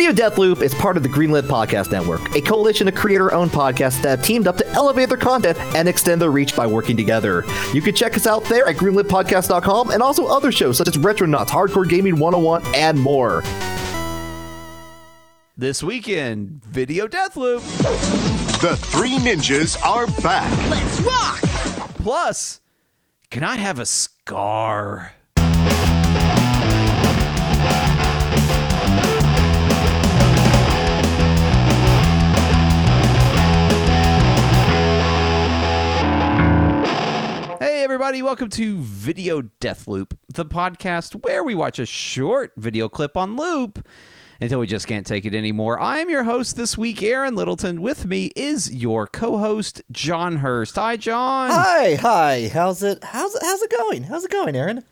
Video Deathloop is part of the Greenlit Podcast Network, a coalition of creator owned podcasts that have teamed up to elevate their content and extend their reach by working together. You can check us out there at greenlitpodcast.com and also other shows such as Retronauts, Hardcore Gaming 101, and more. This weekend, Video Deathloop. The three ninjas are back. Let's rock! Plus, can I have a scar? Hey, everybody, welcome to Video Death Loop, the podcast where we watch a short video clip on loop until we just can't take it anymore. I'm your host this week, Aaron Littleton. With me is your co host, John Hurst. Hi, John. Hi, hi. How's it? How's it? How's it going? How's it going, Aaron?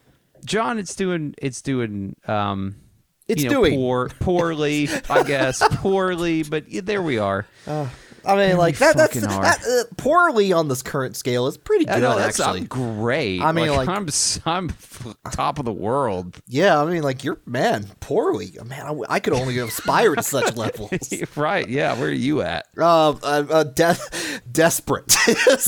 John, it's doing, it's doing, um, It's you know, doing. poor, poorly, I guess, poorly, but there we are. I mean, like that. That's fucking that, uh, poorly on this current scale is pretty I good, know that's actually. I'm great. I mean, like- I'm s- I'm top of the world. Yeah, I mean, like you're man poorly. Man, I, I could only aspire to such levels. right? Yeah. Where are you at? Uh, uh, uh de- desperate.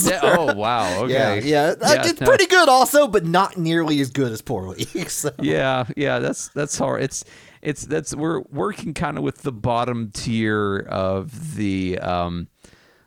Yeah, oh wow. Okay. Yeah, yeah. Uh, it's no. pretty good, also, but not nearly as good as poorly. so. Yeah, yeah, that's that's hard. It's it's that's we're working kind of with the bottom tier of the um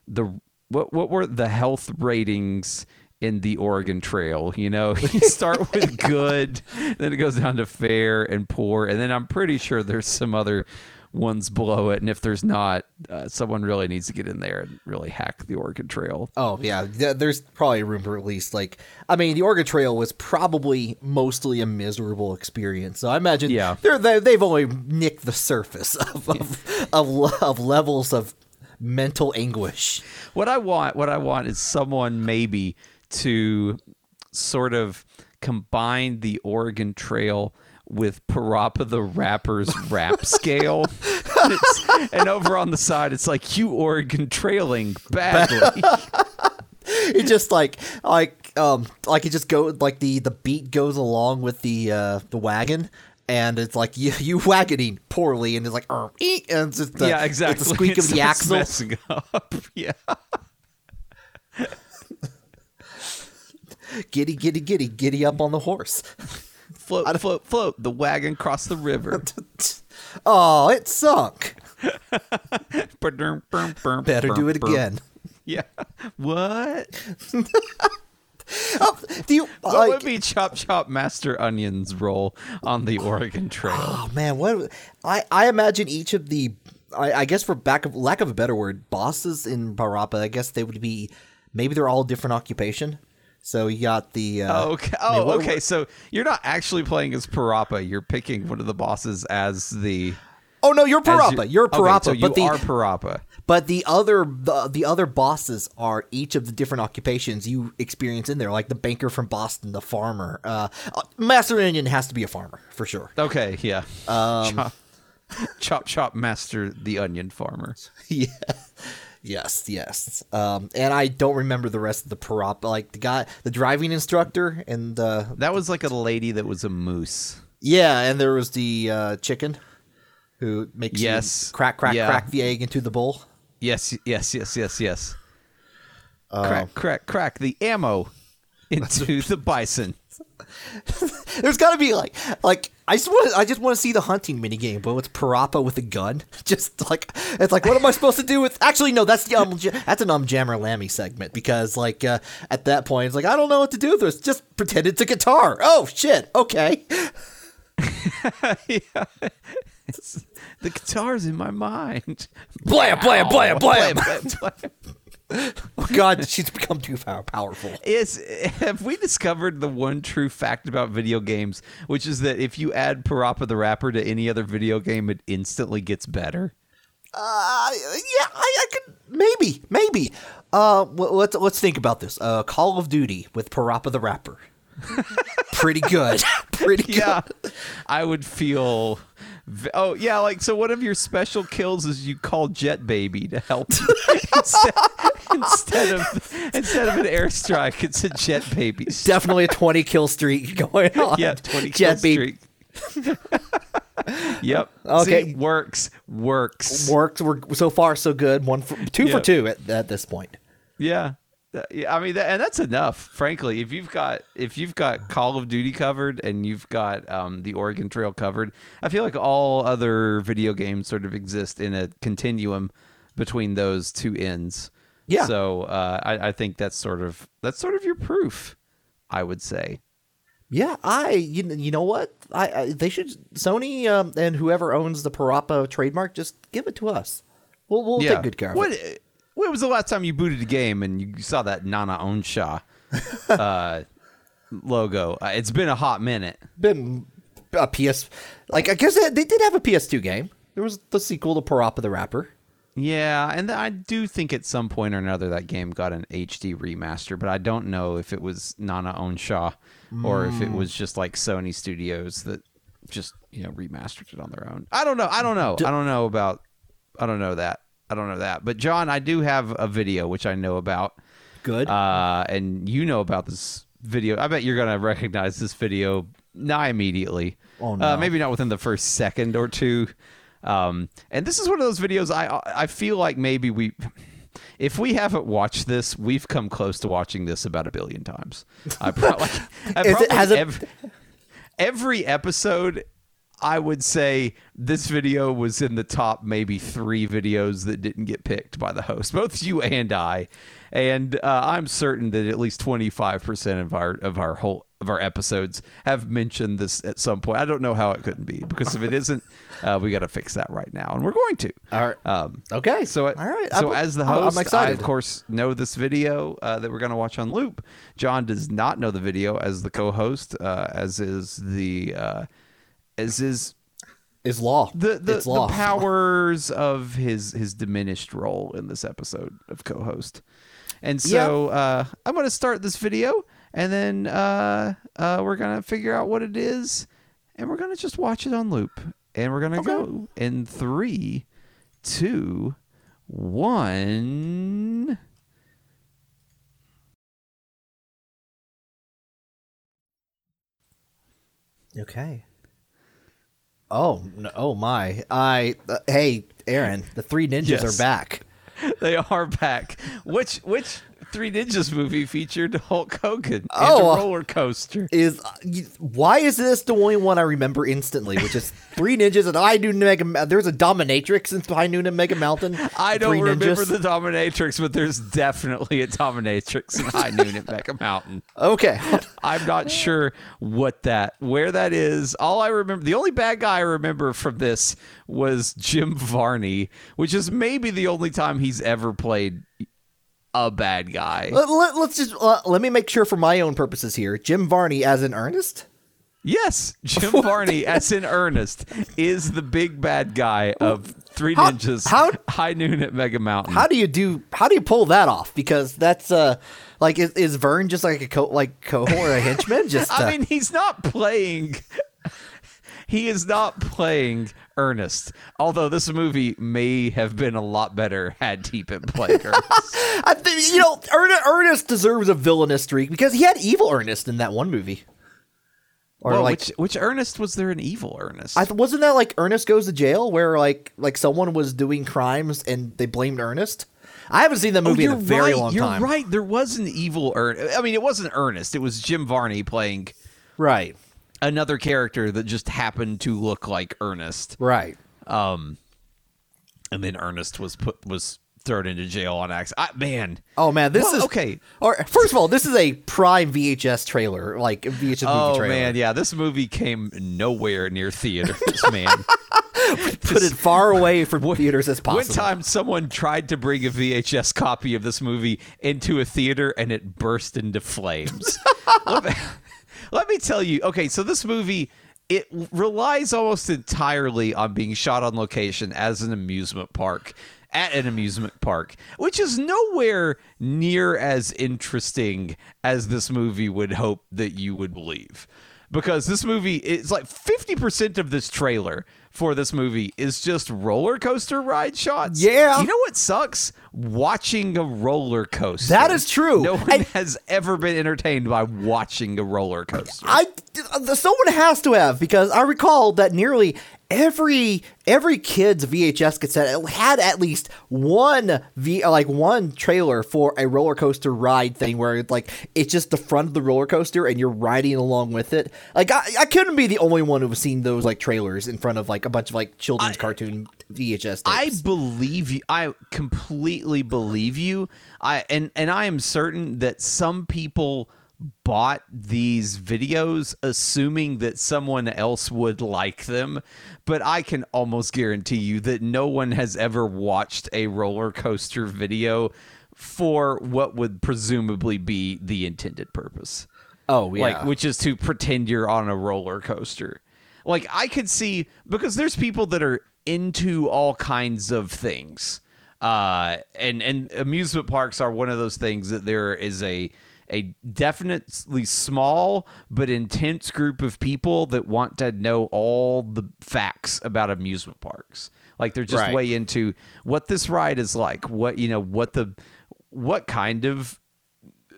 the what what were the health ratings in the Oregon Trail, you know, you start with good, then it goes down to fair and poor, and then I'm pretty sure there's some other ones below it, and if there's not, uh, someone really needs to get in there and really hack the Oregon Trail. Oh yeah, there's probably room for at least like I mean, the Oregon Trail was probably mostly a miserable experience. So I imagine Yeah. they're, they they've only nicked the surface of of, of, of levels of mental anguish. What I want, what I want is someone maybe to sort of combine the Oregon Trail with Parappa the Rapper's rap scale. And, it's- and over on the side, it's like you Oregon trailing badly. It just like like um like it just go like the the beat goes along with the uh the wagon. And it's like you you wagoning poorly, and it's like "Er, eek," and it's just the, yeah, exactly. It's the squeak of the it's axle. messing up. Yeah. Giddy, giddy, giddy, giddy up on the horse. Float, float, float. The wagon crossed the river. Oh, it sunk. Better Better do it again. Yeah. What? Oh, do you What like? would be Chop Chop Master Onion's role on the Oregon Trail? Oh man, what I I imagine each of the I, I guess for back of lack of a better word, bosses in Parappa. I guess they would be maybe they're all different occupation. So you got the uh, Oh, okay. I mean, Oh, what- okay. So you're not actually playing as Parappa. You're picking one of the bosses as the. Oh no, you're Parappa. you- You're Okay, Parappa, so you but the are Parappa. but the other the, the other bosses are each of the different occupations you experience in there, like the banker from Boston, the farmer. Uh, uh, Master Onion has to be a farmer for sure. Okay. Yeah. Um, chop, chop, chop, Master the Onion Farmer. yeah. Yes, yes. Um, and I don't remember the rest of the prop. like the guy, the driving instructor, and uh, That was like a lady that was a moose. yeah, and there was the uh, chicken who makes you Yes, crack, crack, yeah. crack the egg into the bowl. Yes. Yes. Yes. Yes. Yes. Uh, crack, crack, crack the ammo into the bison. There's got to be like, like I just want, I just want to see the hunting mini game, but it's parappa with a gun. Just like it's like, what am I supposed to do with? Actually, no, that's the um, that's an um Jammer Lammy segment because like uh, at that point it's like I don't know what to do with this. Just pretend it's a guitar. Oh shit, okay. It's, the guitar's in my mind. Blam, blam, blam, blam. Blam, blam. Oh God, she's become too pow- powerful. Is have we discovered the one true fact about video games, which is that if you add Parappa the Rapper to any other video game, it instantly gets better? Uh, yeah, I, I could maybe, maybe. Uh, let's let's think about this. Uh, Call of Duty with Parappa the Rapper. Pretty good. Pretty good. Yeah, I would feel. Oh yeah, like so. One of your special kills is you call Jet Baby to help instead, instead of instead of an airstrike, it's a Jet Baby. Definitely a 20 kill streak going on. Yeah, twenty Jet kill Baby. streak. Yep. Okay. See, works. Works. Worked. We're so far so good. One for two for two at, at this point. Yeah. Yeah, I mean, that, and that's enough, frankly. If you've got if you've got Call of Duty covered and you've got um, the Oregon Trail covered, I feel like all other video games sort of exist in a continuum between those two ends. Yeah. So uh, I, I think that's sort of that's sort of your proof, I would say. Yeah, I you, you know what I, I they should Sony um, and whoever owns the Parappa trademark just give it to us. We'll we'll take good care of what, it. When was the last time you booted a game and you saw that NanaOn-Sha uh, logo? Uh, it's been a hot minute. Been a PS like I guess they, did have a PS2 game. There was the sequel to Parappa the Rapper. Yeah, and I do think at some point or another that game got an HD remaster, but I don't know if it was NanaOn-Sha or if it Mm. was just like Sony Studios that just you know remastered it on their own. I don't know. I don't know. I don't know about. I don't know that. I don't know that. But John, I do have a video which I know about. Good. Uh, and you know about this video. I bet you're gonna recognize this video nigh immediately. Oh, Uh, maybe not within the first second or two. Um, and this is one of those videos I I feel like maybe we, if we haven't watched this, we've come close to watching this about a billion times. I probably, I Is it- probably has it- every episode. I would say this video was in the top maybe three videos that didn't get picked by the host, both you and I. And uh, I'm certain that at least 25% of our of our whole of our episodes have mentioned this at some point. I don't know how it couldn't be because if it isn't, uh, we got to fix that right now, and we're going to. All right. Um, okay. so, all right. So, I'm- as the host, I'm excited. I of course know this video uh, that we're going to watch on loop. John does not know the video as the co-host, uh, as is the uh, as is is law. the the, it's the powers of his his diminished role in this episode of co-host. And so uh, I'm going to start this video, and then uh, uh, we're going to figure out what it is, and we're going to just watch it on loop, and we're going to go in three, two, one. Okay. Oh, no, oh my. I uh, hey, Aaron, the three ninjas Yes. are back. They are back. Which which Three Ninjas movie featured Hulk Hogan Oh, uh, a roller coaster. Is uh, why is this the only one I remember instantly, which is Three Ninjas and I Noon Mega There's a dominatrix in High Noon and Mega Mountain. I don't remember Ninjas. the Dominatrix, but there's definitely a Dominatrix in High Noon at Mega Mountain. Okay. I'm not sure what that, where that is. All I remember, the only bad guy I remember from this was Jim Varney, which is maybe the only time he's ever played a bad guy. let, us just uh, let me make sure for my own purposes here. Jim Varney as in Ernest. Yes, Jim Varney, as in Ernest, is the big bad guy of Three How- Ninjas how- High Noon at Mega Mountain. How do you do? How do you pull that off? Because that's uh, like is, is Vern just like a co- like cohort or a henchman? Just uh, I mean, he's not playing. He is not playing Ernest. Although this movie may have been a lot better had he been playing Ernest. I think you know Ernest, Ernest deserves a villainous streak because he had evil Ernest in that one movie. Or well, like, which which Ernest was there an evil Ernest? I th- wasn't that like Ernest goes to jail where like like someone was doing crimes and they blamed Ernest. I haven't seen that Oh, movie in a very right. long you're time. right. There was an evil Ernest. I mean, it wasn't Ernest. It was Jim Varney playing Right. Another character that just happened to look like Ernest. Right. Um, and then Ernest was put was thrown into jail on accident. I, man, Oh man, this Well, is okay. Or first of all, this is a prime VHS trailer, like VHS movie Oh trailer. man, yeah, this movie came nowhere near theaters, man. Put it far away from theaters as possible. One time, someone tried to bring a VHS copy of this movie into a theater, and it burst into flames. let, me, tell you. Okay, so this movie it relies almost entirely on being shot on location as an amusement park. At an amusement park, which is nowhere near as interesting as this movie would hope that you would believe. Because this movie, it's like 50% of this trailer for this movie is just roller coaster ride shots. Yeah. You know what sucks? Watching a roller coaster. That is true. No one And- has ever been entertained by watching a roller coaster. I uh, someone has to have because I recall that nearly every every kid's VHS cassette had at least one v like one trailer for a roller coaster ride thing where it's like it's just the front of the roller coaster and you're riding along with it. Like I, I couldn't be the only one who've seen those like trailers in front of like a bunch of like children's cartoon VHS. I believe you. I completely believe you. I and and I am certain that some people bought these videos assuming that someone else would like them, but I can almost guarantee you that no one has ever watched a roller coaster video for what would presumably be the intended purpose. oh yeah, Like which is to pretend you're on a roller coaster. Like I could see because there's people that are into all kinds of things. Uh and and amusement parks are one of those things that there is a a definitely small but intense group of people that want to know all the facts about amusement parks. Like they're just Right. way into what this ride is like, what you know, what the what kind of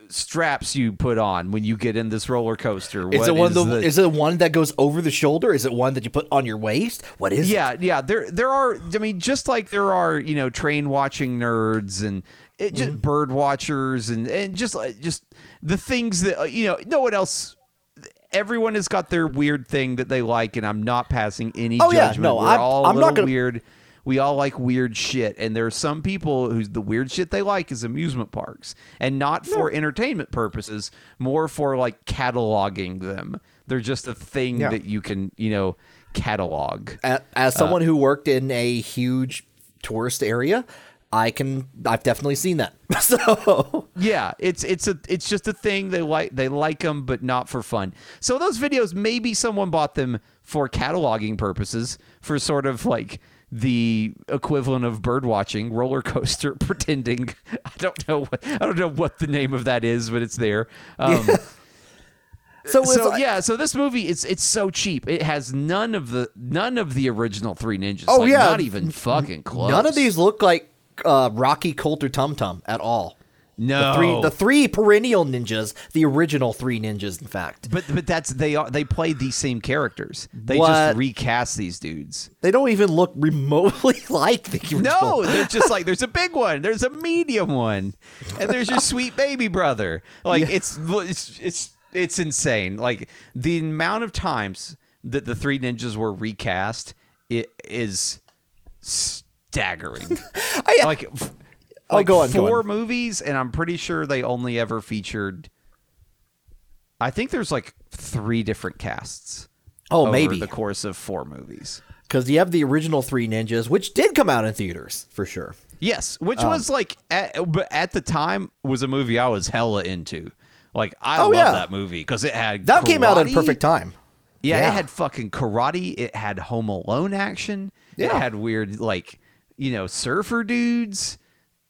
straps you put on when you get in this roller coaster. is What it one is the, the- is it one that goes over the shoulder? Is it one that you put on your waist? What is it? yeah, yeah. There, there are. I mean, just like there are, you know, train watching nerds and it just Mm-hmm. bird watchers and and just just the things that uh, you know, no one else. Everyone has got their weird thing that they like, and I'm not passing any Oh, yeah, judgment. no, We're I'm- all I'm not gonna- weird. We all like weird shit, and there are some people whose the weird shit they like is amusement parks, and not for entertainment purposes, more for like cataloging them. They're just a thing Yeah. that you can, you know, catalog. A- As someone who worked in a huge tourist area, I can I've definitely seen that. so Yeah, it's it's a it's just a thing they like they like them but not for fun. So those videos maybe someone bought them for cataloging purposes for sort of like the equivalent of bird watching roller coaster pretending I don't know what I don't know what the name of that is but it's there. Um, so, so like- yeah, so this movie it's it's so cheap. It has none of the none of the original Three Ninjas. Oh, Like, yeah. not even fucking close. none of these look like uh, Rocky Coulter Tum Tum at all. no The three the three perennial ninjas, the original three ninjas, in fact. But but that's they are they play these same characters. They What? just recast these dudes. They don't even look remotely like the original. No, they're just like there's a big one, there's a medium one, and there's your sweet baby brother. Like it's it's it's it's insane. Like the amount of times that the three ninjas were recast, it is staggering. I- like f- Oh, like go on, go four on. movies, and I'm pretty sure they only ever featured. I think there's like three different casts. Oh, over maybe the course of four movies. because you have the original three ninjas, which did come out in theaters for sure. Yes, which Um, was like, at, but at the time was a movie I was hella into. Like I Oh, love yeah. that movie because it had That came out at perfect time. Yeah, Yeah. it had fucking karate. It had Home Alone action. It Yeah. had weird like you know surfer dudes.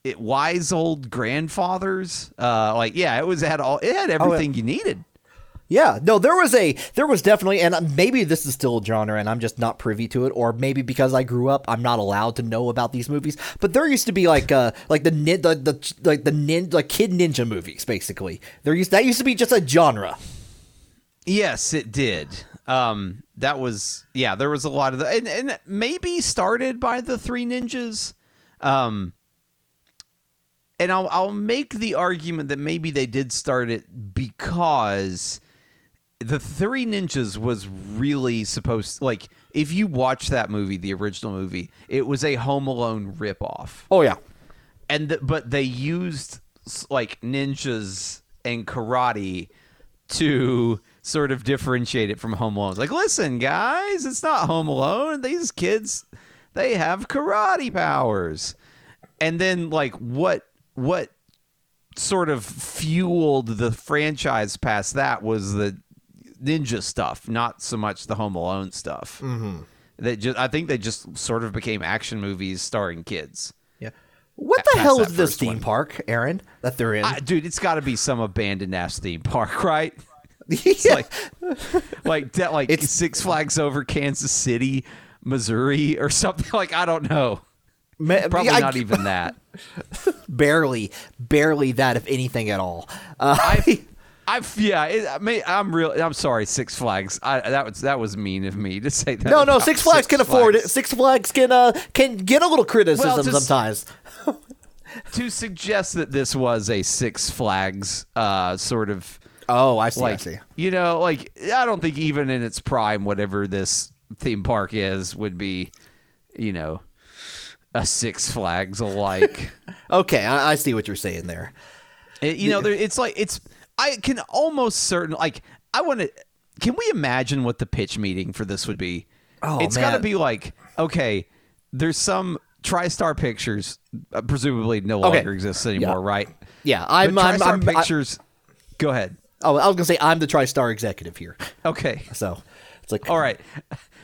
It wise old grandfathers. Uh, like yeah, it was had all. It Oh, had everything you needed. Yeah, no, there was a, there was definitely, and maybe this is still a genre, and I'm just not privy to it, or maybe because I grew up, I'm not allowed to know about these movies. But there used to be like, uh, like the nin, the, the like the nin, like kid ninja movies, basically. There used that used to be just a genre. Yes, it did. Um, that was yeah. There was a lot of the and, and maybe started by the Three Ninjas. Um, and I'll I'll make the argument that maybe they did start it because the Three Ninjas was really supposed like if you watch that movie, the original movie, it was a Home Alone ripoff Oh yeah, and th- but they used like ninjas and karate to sort of differentiate it from Home Alone. It's like, listen, guys, it's not Home Alone. These kids, they have karate powers. And then, like, what what sort of fueled the franchise past that was the ninja stuff, not so much the Home Alone stuff. Mm-hmm. That just, I think they just sort of became action movies starring kids. yeah. What the hell is this theme one. park, Aaron? That they're in? I, dude, it's got to be some abandoned ass theme park, right? yeah. Like, like that, like It's- Six Flags over Kansas City, Missouri, or something. Like I don't know. Probably I- not even that. barely, barely that, if anything at all. Uh, I've yeah. It, I mean, I'm real. I'm sorry, Six Flags. I, that was that was mean of me to say that. No, no, Six Flags can afford it. Six Flags can uh can get a little criticism Well, just- sometimes. To suggest that this was a Six Flags uh, sort of Oh, I see. like I see. you know like I don't think even in its prime, whatever this theme park is, would be you know a Six Flags alike. Okay, I, I see what you're saying there. It- you know, there, it's like it's. I can almost certain like I want to. Can we imagine what the pitch meeting for this would be? Oh, it's got to be like okay. There's some TriStar Pictures, uh, presumably no Okay. longer exists anymore, Yeah. right? Yeah, I'm. But I'm, TriStar I'm I- Pictures. go ahead. Oh, I was gonna say I'm the TriStar executive here. Okay. So it's like, All right,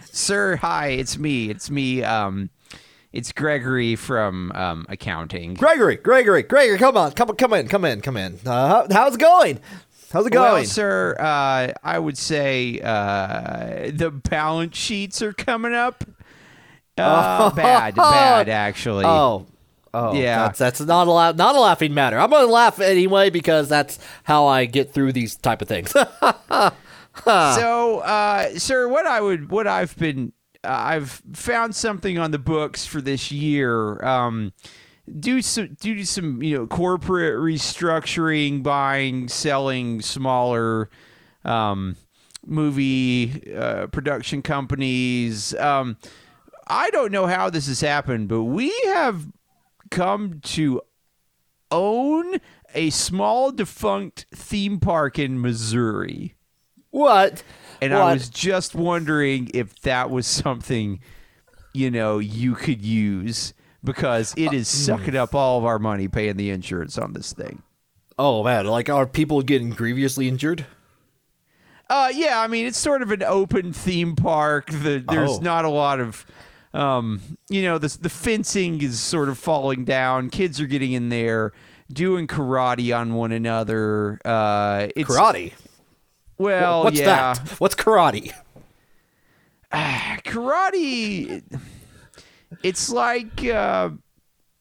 sir. Hi, it's me. It's me. Um, it's Gregory from um, accounting. Gregory, Gregory, Gregory, come on, come come in, come in, come in. Uh, how, how's it going? How's it Well, going? sir, uh, I would say uh, the balance sheets are coming up. Uh, bad, bad, actually. oh, oh, Yeah. That's, that's not a la- not a laughing matter. I'm gonna laugh anyway because that's how I get through these type of things. So, uh, sir, what I would, what I've been, uh, I've found something on the books for this year. Um, due some, due to some, you know, corporate restructuring, buying, selling smaller, um, movie uh, production companies. Um, I don't know how this has happened, but we have come to own a small defunct theme park in Missouri. what? And what? I was just wondering if that was something, you know, you could use because it is sucking up all of our money paying the insurance on this thing. Oh man, like are people getting grievously injured? Uh, yeah, I mean, it's sort of an open theme park. The, there's Oh. not a lot of, um, you know, the, the fencing is sort of falling down. Kids are getting in there doing karate on one another. Uh, it's, Karate. Well, What's yeah. that? What's karate? karate it's like uh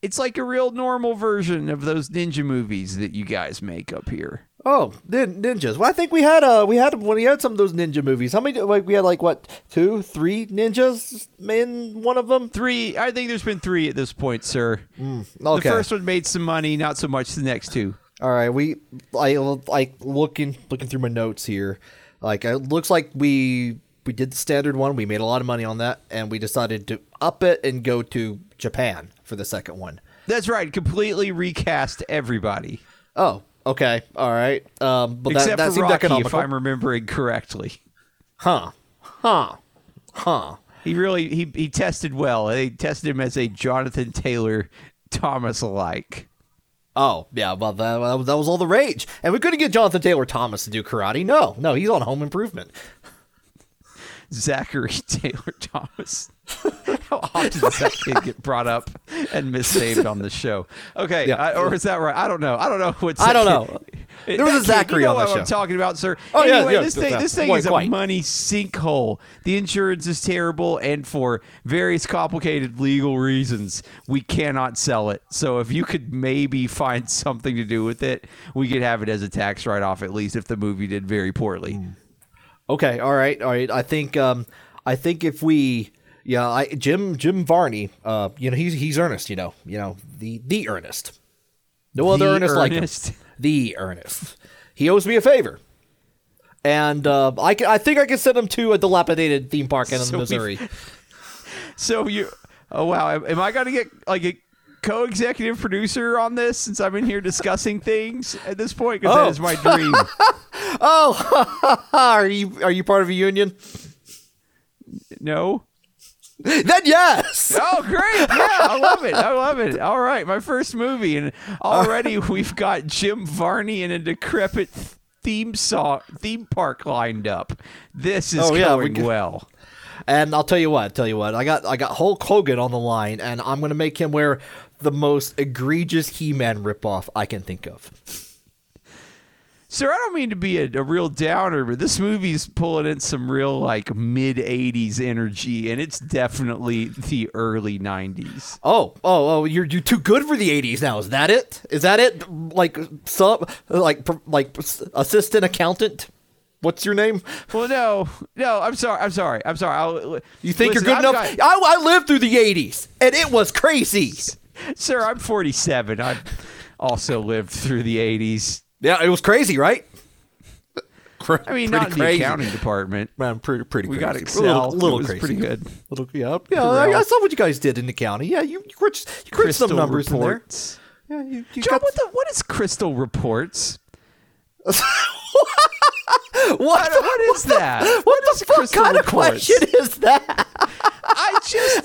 it's like a real normal version of those ninja movies that you guys make up here Oh, nin- ninjas. Well, I think we had uh we had when we had some of those ninja movies. How many? Like we had like what two, three ninjas in one of them. three i think there's been three at this point sir Okay. the first one made some money not so much the next two All right, we I like looking looking through my notes here. Like it looks like we we did the standard one. We made a lot of money on that, and we decided to up it and go to Japan for the second one. that's right completely recast everybody Oh, okay, all right. Um, but that, except that for seemed rocky economical. if i'm remembering correctly Huh? Huh? Huh? he really he, he tested well they tested him as a jonathan taylor thomas alike Oh, yeah, well, that, that was all the rage. And we couldn't get Jonathan Taylor Thomas to do karate. No, no, he's on Home Improvement. Zachary Taylor Thomas. How often does that kid get brought up and missaved on the show? Okay, Yeah. I, or is that right? I don't know. I don't know what's. I don't know. There was a Zachary you know on that what I'm talking about, sir. Oh, yeah, anyway, yeah, this thing, this thing Quite, is a quite. money sinkhole. The insurance is terrible, and for various complicated legal reasons, we cannot sell it. So if you could maybe find something to do with it, we could have it as a tax write-off at least if the movie did very poorly. Hmm. Okay, all right, all right. I think um I think if we yeah, I Jim Jim Varney, uh, you know, he's he's earnest, you know, you know, the the earnest. No other The earnest, like him. The earnest. He owes me a favor. And uh, I, can, I think I can send him to a dilapidated theme park in So Missouri. So you, oh wow, am, I going to get like a co-executive producer on this since I'm in here discussing things at this point? Because Oh. that is my dream. oh, are you are you part of a union? no. Then yes. Oh great! Yeah, I love it. I love it. All right, my first movie, and already we've got Jim Varney in a decrepit theme song theme park lined up. This is Oh, yeah, we going well. And I'll tell you what, tell you what, I got I got Hulk Hogan on the line, and I'm gonna make him wear the most egregious He-Man ripoff I can think of. Sir, I don't mean to be a, a real downer, but this movie's pulling in some real like mid '80s energy, and it's definitely the early '90s. Oh, oh, oh! You're you're too good for the '80s now. Is that it? Is that it? Like sub, like like assistant accountant. What's your name? Well, no, no, I'm sorry, I'm sorry, I'm sorry. I'll, You think listen, you're good I've enough? got- I, I lived through the '80s, and it was crazy. sir, I'm 47. I've also lived through the '80s. Yeah, it was crazy, right? I mean, not in the accounting department. Man, pretty pretty. We crazy. got A Excel. little, little it was crazy. pretty good. Little, yeah, yeah. I, I saw what you guys did in the county. Yeah, you you crunched, you crunched some Crystal numbers reports. in there. Yeah, you, you John, got what, the, what is Crystal Reports? what? What, the- what is that? What, is the fuck Crystal kind of question is that? I just,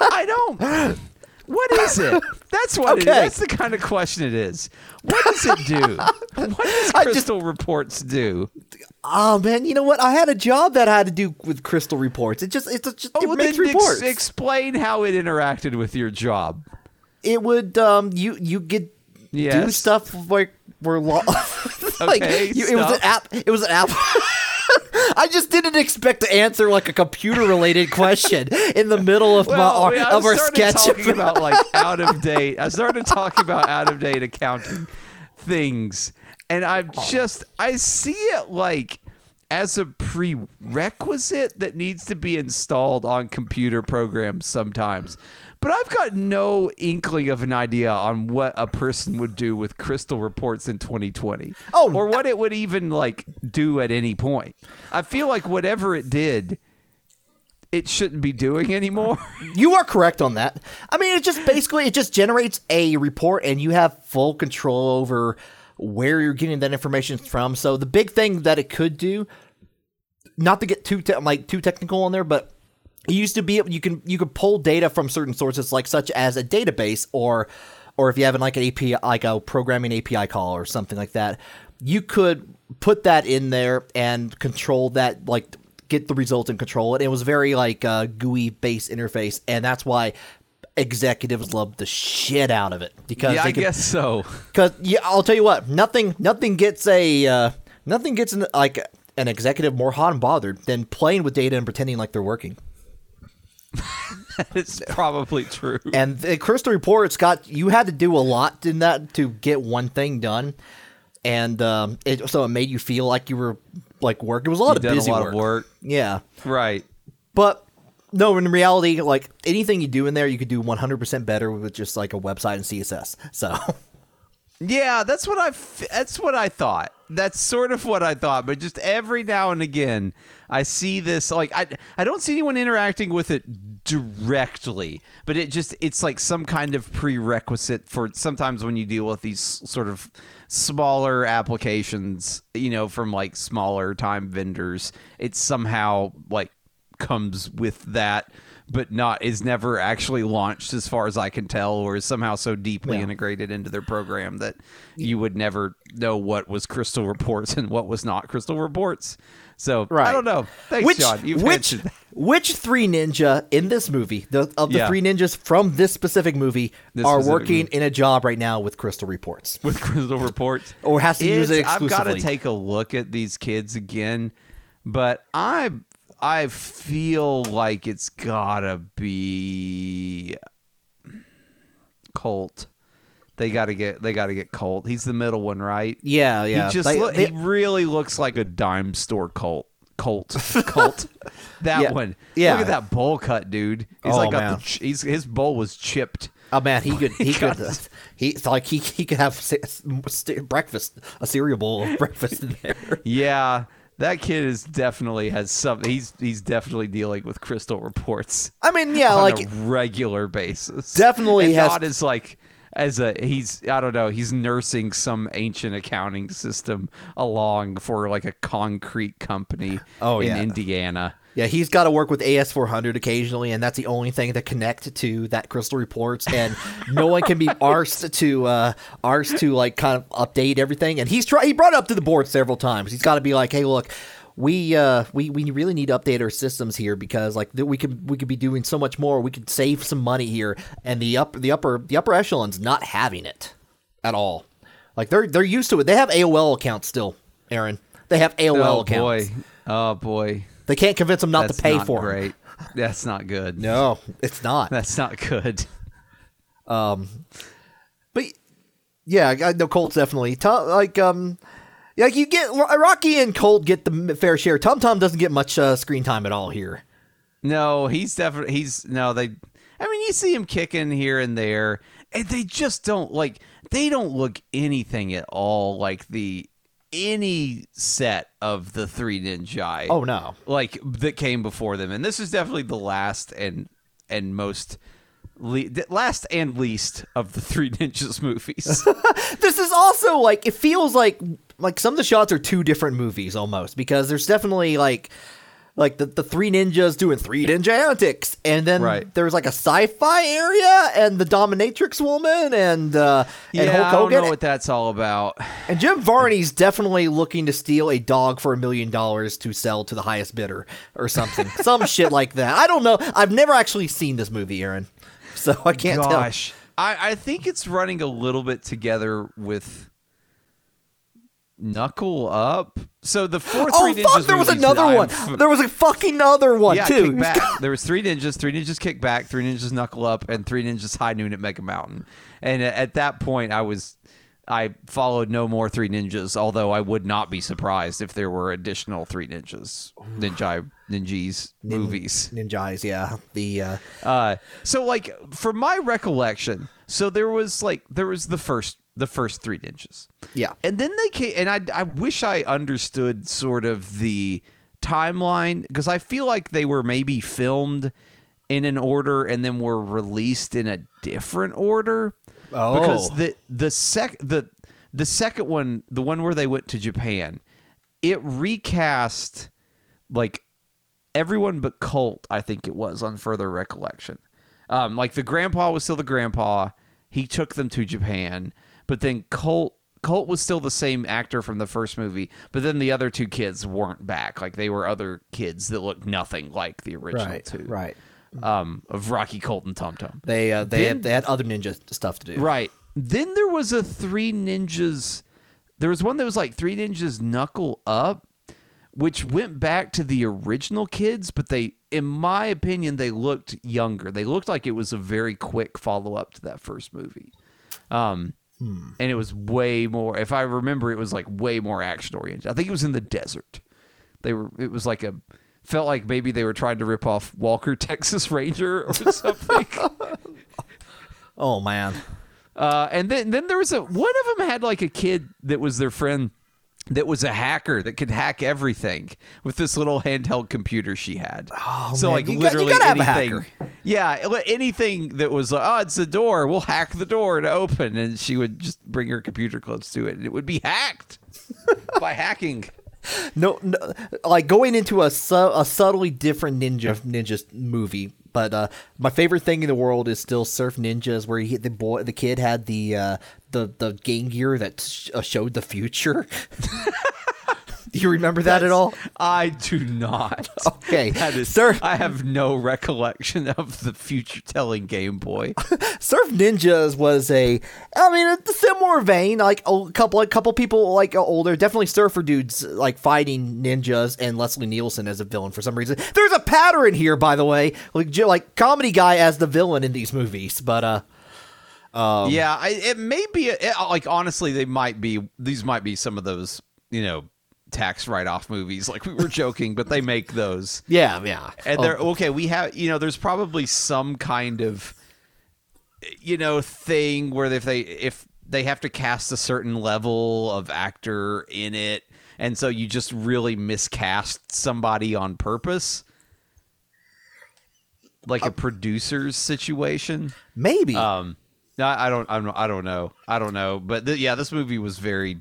I don't. What is it? That's what it is. That's the kind of question it is. What does it do? What does I just- Crystal Reports do? Oh man, you know what? I had a job that I had to do with crystal reports. It just it's just Oh, it well, makes then ex- reports. explain how it interacted with your job. it would um you you get do stuff like we're lo- like Okay, you, it was an app. It was an app. I just didn't expect to answer like a computer related question in the middle of my our, I of our sketch. talking about like out of date. I started talking about out of date accounting things, and I'm just I see it like as a prerequisite that needs to be installed on computer programs sometimes. But I've got no inkling of an idea on what a person would do with crystal reports in 2020. Oh, or what it would even like do at any point. I feel like whatever it did, it shouldn't be doing anymore. You are correct on that. I mean, it just basically it just generates a report, and you have full control over where you're getting that information from. So the big thing that it could do, not to get too te- like too technical on there, but it used to be you can you could pull data from certain sources, like such as a database or or if you have like an API like a programming API call or something like that, you could put that in there and control that like get the result and control it. It was very like uh, GUI based interface, and that's why executives love the shit out of it because yeah, I can, guess so. Cause yeah, I'll tell you what, nothing, nothing gets a, uh, nothing gets an, like an executive more hot and bothered than playing with data and pretending like they're working. it's probably true. And the Crystal Reports got you had to do a lot in that to get one thing done, and um, it so it made you feel like you were like work. It was a lot You've of busy lot work. of work. Yeah, Right. but no, in reality, like anything you do in there, you could do 100% better with just like a website and CSS. So. Yeah, that's what I. That's what I thought. That's sort of what I thought. But just every now and again, I see this. Like I, I don't see anyone interacting with it directly, but it just it's like some kind of prerequisite for sometimes when you deal with these sort of smaller applications, you know, from like smaller time vendors, it somehow like comes with that. But not is never actually launched, as far as I can tell, or is somehow so deeply Yeah. integrated into their program that you would never know what was Crystal Reports and what was not Crystal Reports. So I don't know. Thanks, which, John. You've which, answered which three ninja in this movie, the, of the Yeah. three ninjas from this specific movie, This are specific working movie. in a job right now with Crystal Reports? with Crystal Reports, Or has to use it It's- I've got to take a look at these kids again, but I I feel like it's gotta be Colt. They gotta get they gotta get Colt. He's the middle one, right? Yeah, yeah. He just They- look, they- he really looks like a dime store Colt. Colt, Colt, that Yeah, one. yeah. Look at that bowl cut, dude. He's Oh, like man. the, he's his bowl was chipped. Oh man, he could he could uh, he like he he could have breakfast a cereal bowl of breakfast in there. Yeah, that kid is definitely has some. He's he's definitely dealing with crystal reports I mean, yeah, on like a regular basis. Definitely and has- not as like as a he's I don't know he's nursing some ancient accounting system along for like a concrete company Oh, in yeah. Indiana. Yeah, he's got to work with AS400 occasionally, and that's the only thing to connect to that Crystal Reports, and no one can be arsed to uh arsed to like kind of update everything. And he's try he brought it up to the board several times. He's got to be like, hey, look. We uh we, we really need to update our systems here because like th- we could we could be doing so much more. We could save some money here, and the up the upper the upper echelons not having it at all. Like they're they're used to it. They have AOL accounts still, Aaron. They have AOL accounts. oh accounts. boy, oh boy, They can't convince them not that's to pay not for great. That's not good. No, it's not. that's not good. Um, but yeah, I know Colt's definitely Tom, like um, like you get Rocky and Colt get the fair share. Tum Tum doesn't get much uh, screen time at all here. No, he's definitely he's no they. I mean, you see him kicking here and there, and they just don't like. They don't look anything at all like the any set of the three ninja. Oh no, like that came before them, and this is definitely the last and and most le- last and least of the three ninjas movies. this is also like it feels like like some of the shots are two different movies almost because there's definitely like like the, the three ninjas doing three ninja antics. And then Right. there's like a sci-fi area and the dominatrix woman and uh and yeah, Hulk I don't know what that's all about. and Jim Varney's definitely looking to steal a dog for a million dollars to sell to the highest bidder or something. Some shit like that. I don't know. I've never actually seen this movie Aaron. So I can't tell. Gosh, I, I think it's running a little bit together with Knuckle Up. So the four oh Three fuck Ninjas there was another one f- there was a fucking other one yeah, too Kick Back. there was three ninjas, three ninjas kick back, three ninjas knuckle up, and three ninjas high noon at Mega Mountain. And at that point, I was I followed no more three ninjas. Although I would not be surprised if there were additional three ninjas, ninja ninjas movies. Ninjas, yeah. The uh, Uh, so like from my recollection, so there was like there was the first the first three ninjas. yeah. And then they came, and I, I wish I understood sort of the timeline because I feel like they were maybe filmed in an order and then were released in a different order. Oh. because the the sec the the second one, the one where they went to Japan, it recast like everyone but Colt. I think it was on further recollection. Um, like the grandpa was still the grandpa. He took them to Japan, but then Colt Colt was still the same actor from the first movie, but then the other two kids weren't back. Like they were other kids that looked nothing like the original Right. two. Right. Um, of Rocky Colt and Tum Tum. They uh, they Then- had, they had other ninja stuff to do. Right. Then there was a Three Ninjas. There was one that was like Three Ninjas Knuckle Up, which went back to the original kids, but they, in my opinion, they looked younger. They looked like it was a very quick follow up to that first movie. Um, and it was way more. If I remember, it was like way more action oriented. I think it was in the desert. They were. It was like a. Felt like maybe they were trying to rip off Walker Texas Ranger or something. Oh man. Uh, and then then there was a one of them had like a kid that was their friend that was a hacker that could hack everything with this little handheld computer she had. Oh, so man, like you got- you literally a anything. hacker. Yeah, anything that was like, oh, it's a door. We'll hack the door to open, and she would just bring her computer close to it, and it would be hacked by hacking. No, no, like going into a su- a subtly different ninja ninja movie. But uh, my favorite thing in the world is still Surf Ninjas, where he, the boy, the kid had the uh, the the Game Gear that sh- uh, showed the future. Do you remember that at all? I do not. Okay, That is, Surf I have no recollection of the future telling Game Boy. Surf Ninjas was a, I mean, a similar vein. Like a couple, a couple people like older, definitely surfer dudes like fighting ninjas and Leslie Nielsen as a villain for some reason. There's a pattern here, by the way, like like comedy guy as the villain in these movies. But uh, yeah, I, it may be it, like honestly, they might be. These might be some of those you know tax write off movies. Like we were joking, but they make those. yeah, yeah, And Oh, they're okay. We have you know, there's probably some kind of you know thing where if they if they have to cast a certain level of actor in it, and so you just really miscast somebody on purpose. Like a producer's situation. maybe. Um, I don't, I don't, I don't know, I don't know. But th- yeah, this movie was very,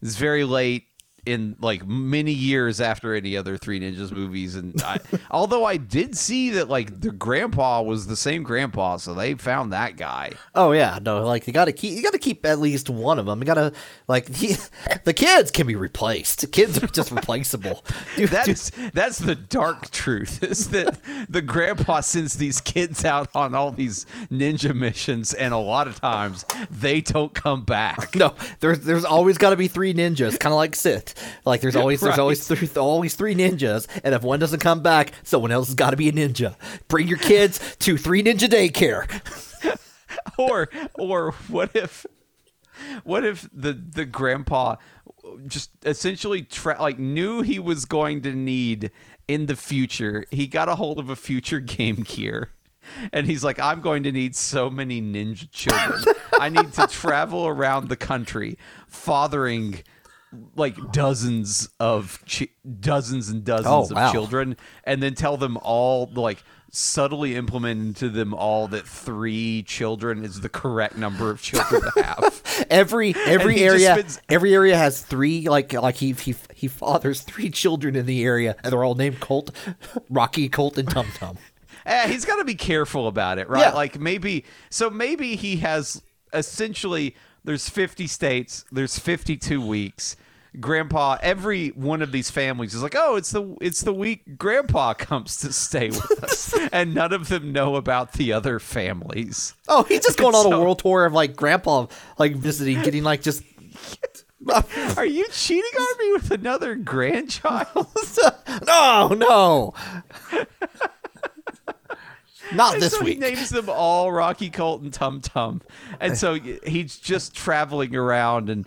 it's very late. In like many years after any other Three Ninjas movies. And I, although I did see that like the grandpa was the same grandpa, so they found that guy. Oh yeah, no, like you got to keep you got to keep at least one of them. You got to like the, the kids can be replaced. The kids are just replaceable. Dude, That dude, that's the dark truth is that the grandpa sends these kids out on all these ninja missions, and a lot of times they don't come back. no, there's there's always got to be three ninjas, kind of like Sith. Like there's always there's always three always three ninjas, and if one doesn't come back, someone else has got to be a ninja. Bring your kids to three ninja daycare. or or what if what if the the grandpa just essentially tra- like knew he was going to need in the future he got a hold of a future game gear and he's like i'm going to need so many ninja children i need to travel around the country fathering like dozens of chi- dozens and dozens Oh, of wow. children and then tell them all like subtly implement into them all that three children is the correct number of children to have Every every area spends- every area has three like like he he he fathers three children in the area, and they're all named Colt, Rocky, Colt, and Tum Tum. Eh, he's got to be careful about it, right? Yeah. Like maybe so maybe he has essentially there's 50 states, there's 52 weeks. Grandpa, every one of these families is like, "Oh, it's the it's the week Grandpa comes to stay with us," and none of them know about the other families. Oh, he's just going on a world tour of like Grandpa, like visiting, getting like just. Are you cheating on me with another grandchild? no, no. Not this so week. he names them all Rocky Colt and Tum Tum, and so he's just traveling around, and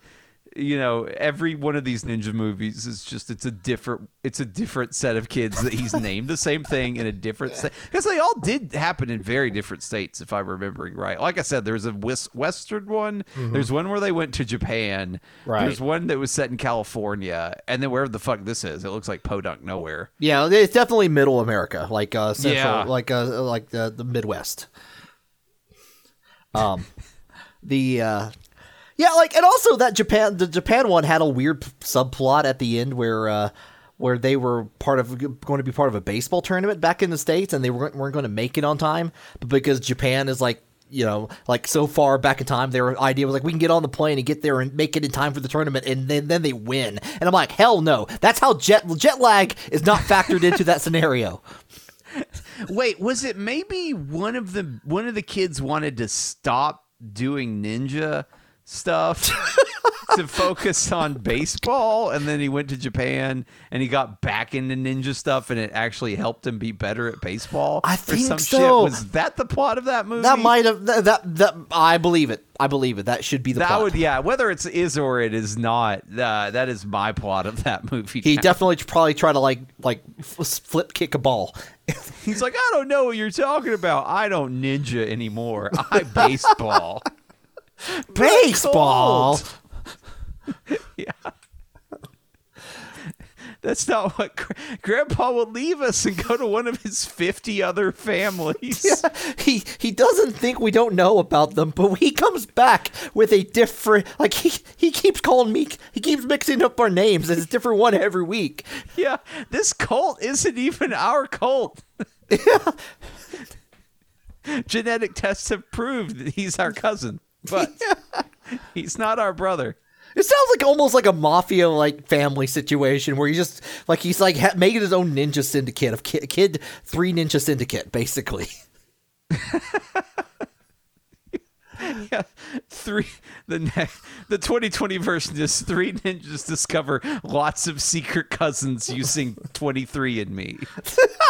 you know every one of these ninja movies is just it's a different it's a different set of kids that he's named the same thing in a different state because they all did happen in very different states if I'm remembering right. Like I said, there's a wis- western one, there's one where they went to Japan, Right. There's one that was set in California, and then wherever the fuck this is, it looks like Podunk nowhere. yeah, it's definitely Middle America, like uh, Central, Yeah. like uh, like the the Midwest. Um, the uh, yeah, like and also that Japan, the Japan one had a weird subplot at the end where. uh where they were part of going to be part of a baseball tournament back in the states, and they weren't, weren't going to make it on time, but because Japan is like you know like so far back in time, their idea was like we can get on the plane and get there and make it in time for the tournament, and then then they win, and I'm like hell no, that's how jet jet lag is not factored into that scenario. Wait, was it maybe one of the one of the kids wanted to stop doing ninja stuff to focus on baseball and then he went to Japan and he got back into ninja stuff and it actually helped him be better at baseball? I think some so. Shit. Was that the plot of that movie? That might have that, that that I believe it. I believe it. That should be the that plot. would yeah, whether it's is or it is not. Uh, that is my plot of that movie. he now. definitely probably try to like like flip kick a ball. He's like, I don't know what you're talking about. I don't ninja anymore. I baseball. Baseball. yeah. That's not what Gra- Grandpa will leave us and go to one of his 50 other families. he he doesn't think we don't know about them, but he comes back with a different like he he keeps calling me he keeps mixing up our names. It's a different one every week. Yeah, this Colt isn't even our Colt. yeah. Genetic tests have proved that he's our cousin, but he's not our brother. It sounds like almost like a mafia like family situation where he just like he's like ha- making his own ninja syndicate of kid, kid three ninja syndicate basically. Yeah, three. The ne- the 2020 version is three ninjas discover lots of secret cousins using 23andMe.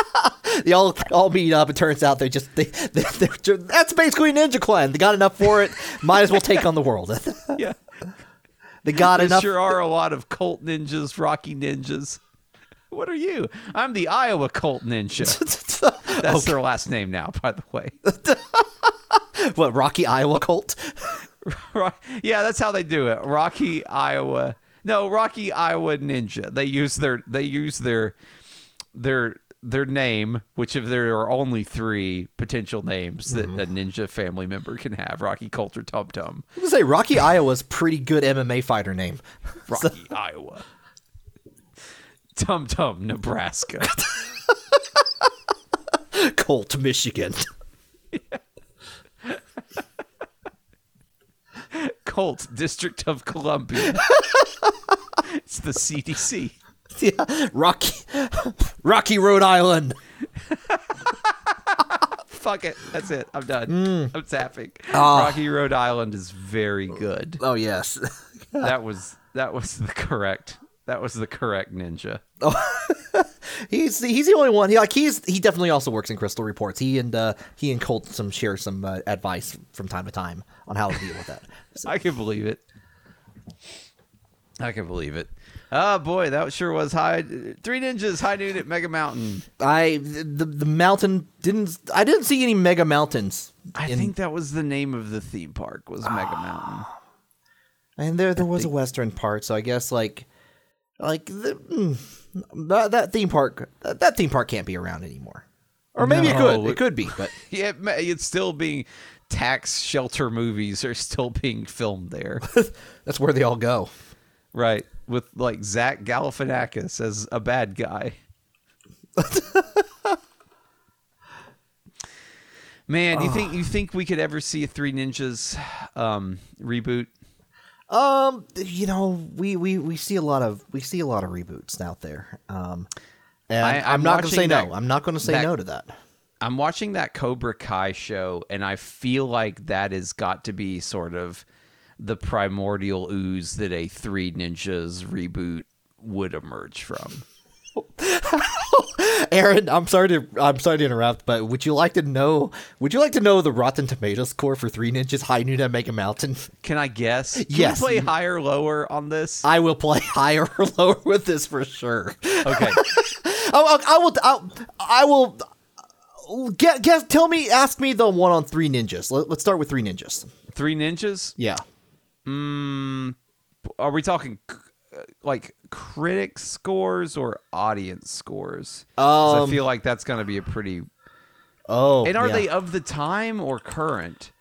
They all all meet up. It turns out they just they, they that's basically ninja clan. They got enough for it. Might as well take on the world. Yeah, they got there enough. sure are a lot of Colt ninjas, Rocky ninjas. What are you? I'm the Iowa Colt ninja. That's their last name now, by the way. what Rocky Iowa Colt? Yeah, that's how they do it. Rocky Iowa. No, Rocky Iowa Ninja. They use their they use their their their name, which if there are only three potential names that mm-hmm. a ninja family member can have, Rocky Colt or Tum Tum. I was say Rocky Iowa's pretty good MMA fighter name. Rocky Iowa. Tum Tum, Nebraska. Colt, Michigan. Colt, District of Columbia. it's the CDC. yeah, Rocky, Rocky, Rhode Island. Fuck it. That's it. I'm done. Mm. I'm tapping. Ah. Rocky Rhode Island is very good. Oh yes. That was that was the correct that was the correct ninja. He's he's the only one. He like he's he definitely also works in Crystal Reports. He and uh, he and Colt some share some uh, advice from time to time on how to deal with that. So, I can believe it. I can believe it. Oh boy, that sure was high. Three ninjas, high noon at Mega Mountain. I the the mountain didn't I didn't see any mega mountains. I in- think that was the name of the theme park was Mega Mountain. and there there was a western part, so I guess like like the, mm, that that theme park that, that theme park can't be around anymore. Or maybe it could. It it- could be, but Yeah, it it's still being tax shelter movies are still being filmed there. that's where they all go. Right. With like Zach Galifianakis as a bad guy. Man, you think you think we could ever see a Three Ninjas um, reboot? Um, you know, we, we, we see a lot of we see a lot of reboots out there. Um, and I- am I'm not going to say no. I'm not going to say that- no to that. I'm watching that Cobra Kai show, and I feel like that has got to be sort of the primordial ooze that a Three Ninjas reboot would emerge from. Aaron, I'm sorry to I'm sorry to interrupt, but would you like to know would you like to know the Rotten Tomatoes score for Three Ninjas High Noon at Mega Mountain? Can I guess? Can Yes. play higher, lower on this? I will play higher or lower with this for sure. Okay. I, will I'll, I will get get tell me ask me the one on Three Ninjas. Let, let's start with Three Ninjas. Three Ninjas. Yeah. Are we talking uh, like critic scores or audience scores? 'Cause I Um, feel like that's going to be a pretty. Oh, And are yeah. they of the time or current?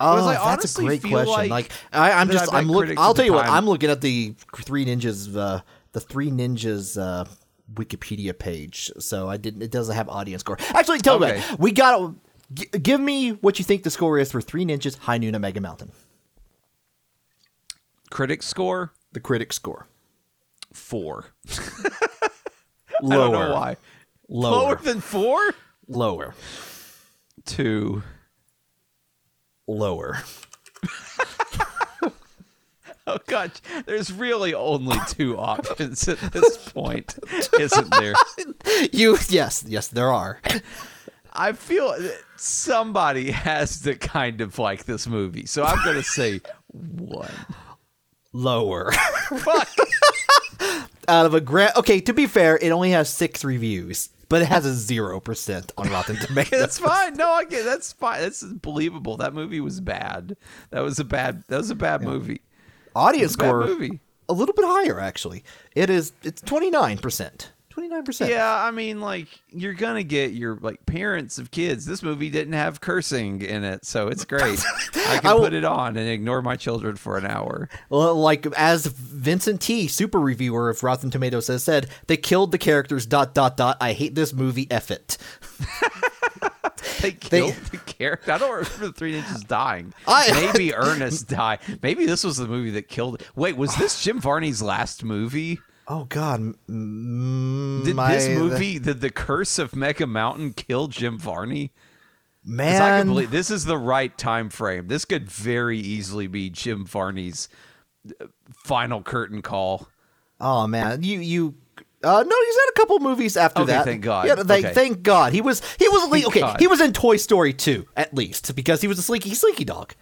Oh, I that's a great question. like Like, I, I'm just, I'm looking. I'll tell you what. time- I'm looking at the Three Ninjas, uh, the Three Ninjas uh, Wikipedia page. So I didn't. It doesn't have audience score. Actually, tell me, Okay. what, we got. G- give me what you think the score is for Three Ninjas High Noon at Mega Mountain. Critic score The critic score. four. Lower. I don't know why. Lower. Lower than four? Lower. Two. Lower. Oh god, there's really only two options at this point, isn't there? You. Yes. Yes. There are. I feel that somebody has to kind of like this movie, so I'm gonna say one. Lower. Fuck. Out of a grand. Okay. To be fair, it only has six reviews, but it has a zero percent on Rotten Tomatoes. That's fine. No, I get that's fine. That's believable. That movie was bad. That was a bad. That was a bad movie. Audience Bad score movie. a little bit higher actually. It is it's 29%. 29%. Yeah, I mean, like you're gonna get your like parents of kids. This movie didn't have cursing in it, so it's great. I can I will- put it on and ignore my children for an hour. Well, like as Vincent T, super reviewer of Rotten Tomatoes has said, they killed the characters dot dot dot. I hate this movie. F it. They killed the character. I don't remember the three ninjas dying. I- Maybe Ernest died. Maybe this was the movie that killed. Wait, was this Jim Varney's last movie? Oh God, m- Did my- this movie, did the Curse of Mega Mountain, kill Jim Varney? 'Cause I man? can believe this is the right time frame. This could very easily be Jim Varney's uh, final curtain call. oh man, you you. Uh, no, he's had a couple movies after Okay, that. thank God. Yeah, thank, Okay. thank God. He was he was Thank okay. God. He was in Toy Story 2 at least because he was a slinky slinky dog.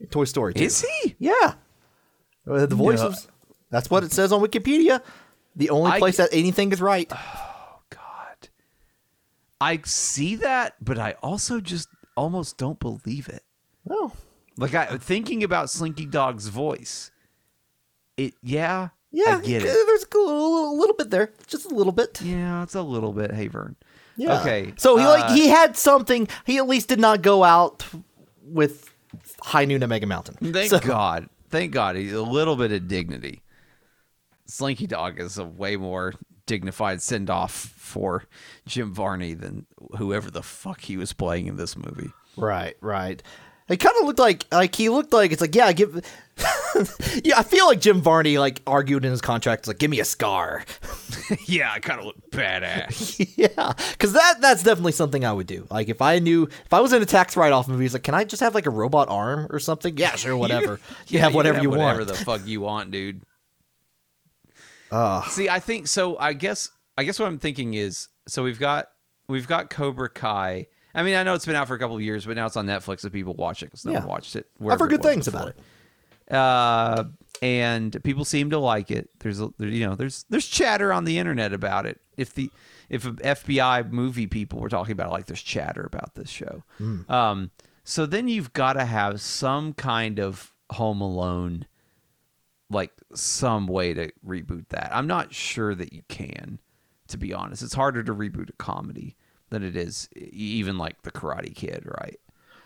In Toy Story 2. Is he? Yeah. Uh, The voice No. was. That's what it says on Wikipedia. The only I- place that anything is right. Oh God. I see that, but I also just almost don't believe it. Oh. Like I thinking about Slinky Dog's voice. It yeah, Yeah, I get it. there's a little, a little bit there, just a little bit. Yeah, it's a little bit. Hey Vern. Yeah. Okay. So he uh, like he had something. He at least did not go out with High Noon at Mega Mountain. Thank So- God. Thank God. He, a little bit of dignity. Slinky Dog is a way more dignified send off for Jim Varney than whoever the fuck he was playing in this movie. Right, right. It kind of looked like like he looked like it's like yeah, give. yeah, I feel like Jim Varney like argued in his contract it's like give me a scar. yeah, I kind of look badass. yeah, because that that's definitely something I would do. Like if I knew if I was in a tax write off movie, it's like can I just have like a robot arm or something? Yeah, sure, whatever. you have whatever have you whatever want. Whatever the fuck you want, dude. Uh, See, I think so. I guess I guess what I'm thinking is so we've got we've got Cobra Kai. I mean, I know it's been out for a couple of years, but now it's on Netflix, so people watch it because no Yeah. one watched it. I've heard good things before. about it. uh, and people seem to like it. There's a there, you know there's there's chatter on the internet about it. If the if FBI movie people were talking about it, like there's chatter about this show. Um, so then you've got to have some kind of Home Alone, like some way to reboot that. I'm not sure that you can, to be honest. It's harder to reboot a comedy than it is even like the Karate Kid, right?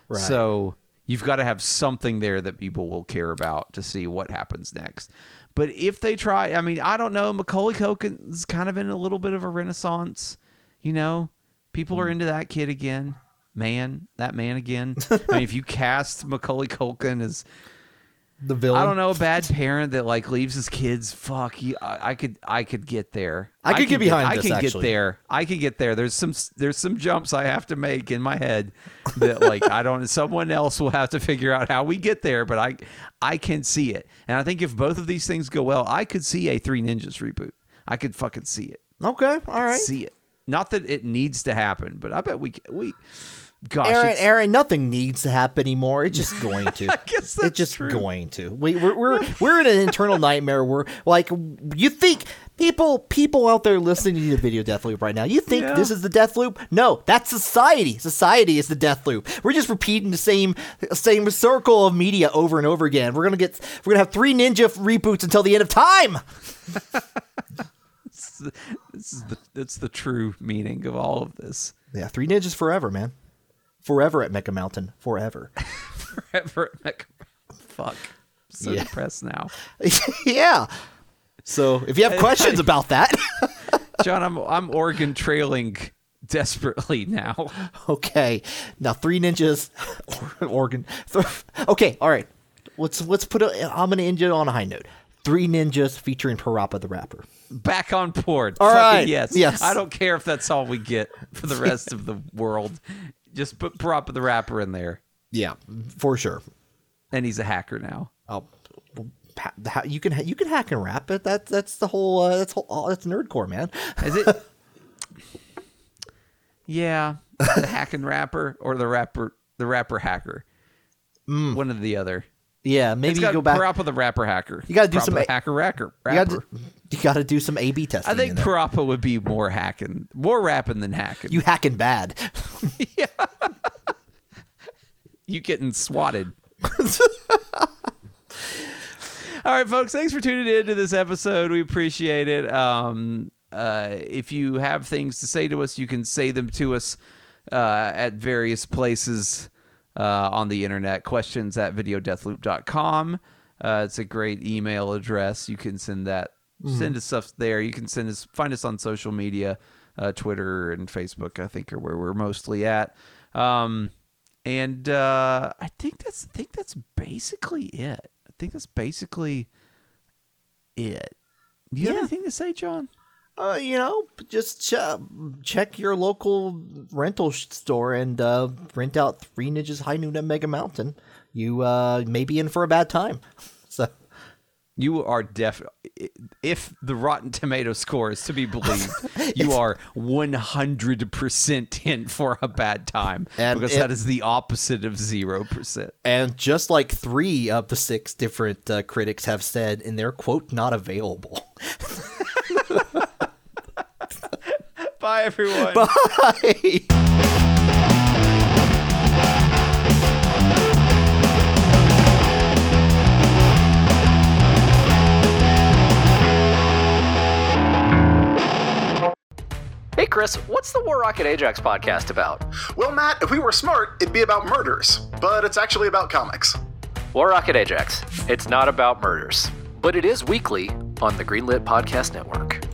Right. So you've got to have something there that people will care about to see what happens next. But if they try, I mean, I don't know. Macaulay Culkin's kind of in a little bit of a renaissance. You know, people are hmm. into that kid again. Man, that man again. I mean, if you cast Macaulay Culkin as The villain. I don't know, a bad parent that like leaves his kids. Fuck you. I, I could, I could get there. I could can get behind I this, can actually. get there. I can get there. There's some, there's some jumps I have to make in my head that like I don't. Someone else will have to figure out how we get there, but I, I can see it. And I think if both of these things go well, I could see a Three Ninjas reboot. I could fucking see it. Okay, all right. See it. Not that it needs to happen, but I bet we, we. Gosh, Aaron, Aaron, nothing needs to happen anymore. It's just going to. guess that's it's just true. going to. We, we're we're we're in an internal nightmare We're like you think people people out there listening to the video death loop right now. You think Yeah. this is the death loop? No, that's society. Society is the death loop. We're just repeating the same same circle of media over and over again. We're gonna get we're gonna have three ninja reboots until the end of time. this is the, it's the true meaning of all of this. Yeah, three ninjas forever, man. Forever at Mecha Mountain. Forever. forever at Mecca. Fuck. So Yeah. depressed now. yeah. So if you have questions about that, John, I'm I'm organ trailing desperately now. okay. Now three ninjas, Oregon. Okay, all right. Let's let's put a. I'm gonna end it on a high note. Three ninjas featuring Parappa the Rapper. Back on board. All Fucking right. Yes. Yes. I don't care if that's all we get for the rest of the world. Just put Parappa the rapper in there, Yeah, for sure. and he's a hacker now. Oh, you can you can hack and rap it. That that's the whole uh, that's whole oh, that's nerdcore, man. Is it? yeah, the hacking rapper or the rapper, the rapper hacker. One or the other. Yeah, maybe you got go back. Parappa the rapper hacker. You gotta do Parappa some hacker racker. You got Rapper. You got to do some A/B testing. I think. Parappa would be more hacking, more rapping than hacking. you hacking bad. yeah. you getting swatted. All right, folks. Thanks for tuning in to this episode. We appreciate it. Um, uh, if you have things to say to us, you can say them to us uh, at various places uh, on the internet. Questions at videodeathloop.com. Uh, it's a great email address. You can send that. Send us stuff there. You can send us. Find us on social media, uh, Twitter and Facebook. I think are where we're mostly at. Um, and uh, I think that's I think that's basically it. I think that's basically it. Do you have anything to say, John? uh, you know, just ch- check your local rental sh- store and uh, rent out Three Ninjas High Noon at Mega Mountain. You uh, may be in for a bad time. So You are def. If the Rotten Tomato score is to be believed, you are one hundred percent in for a bad time And because it- that is the opposite of zero percent. And just like three of the six different uh, critics have said in their quote, not available. Bye, everyone. Bye. Hey, Chris, what's the War Rocket Ajax podcast about? Well, Matt, if we were smart, it'd be about murders, but it's actually about comics. War Rocket Ajax. It's not about murders, but it is weekly on the Greenlit Podcast Network.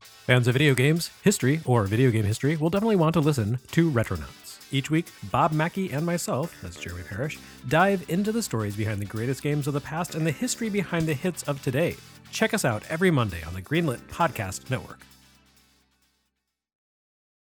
Fans of video games, history, or video game history will definitely want to listen to Retronauts. Each week, Bob Mackey and myself, that's Jeremy Parrish, dive into the stories behind the greatest games of the past and the history behind the hits of today. Check us out every Monday on the Greenlit Podcast Network.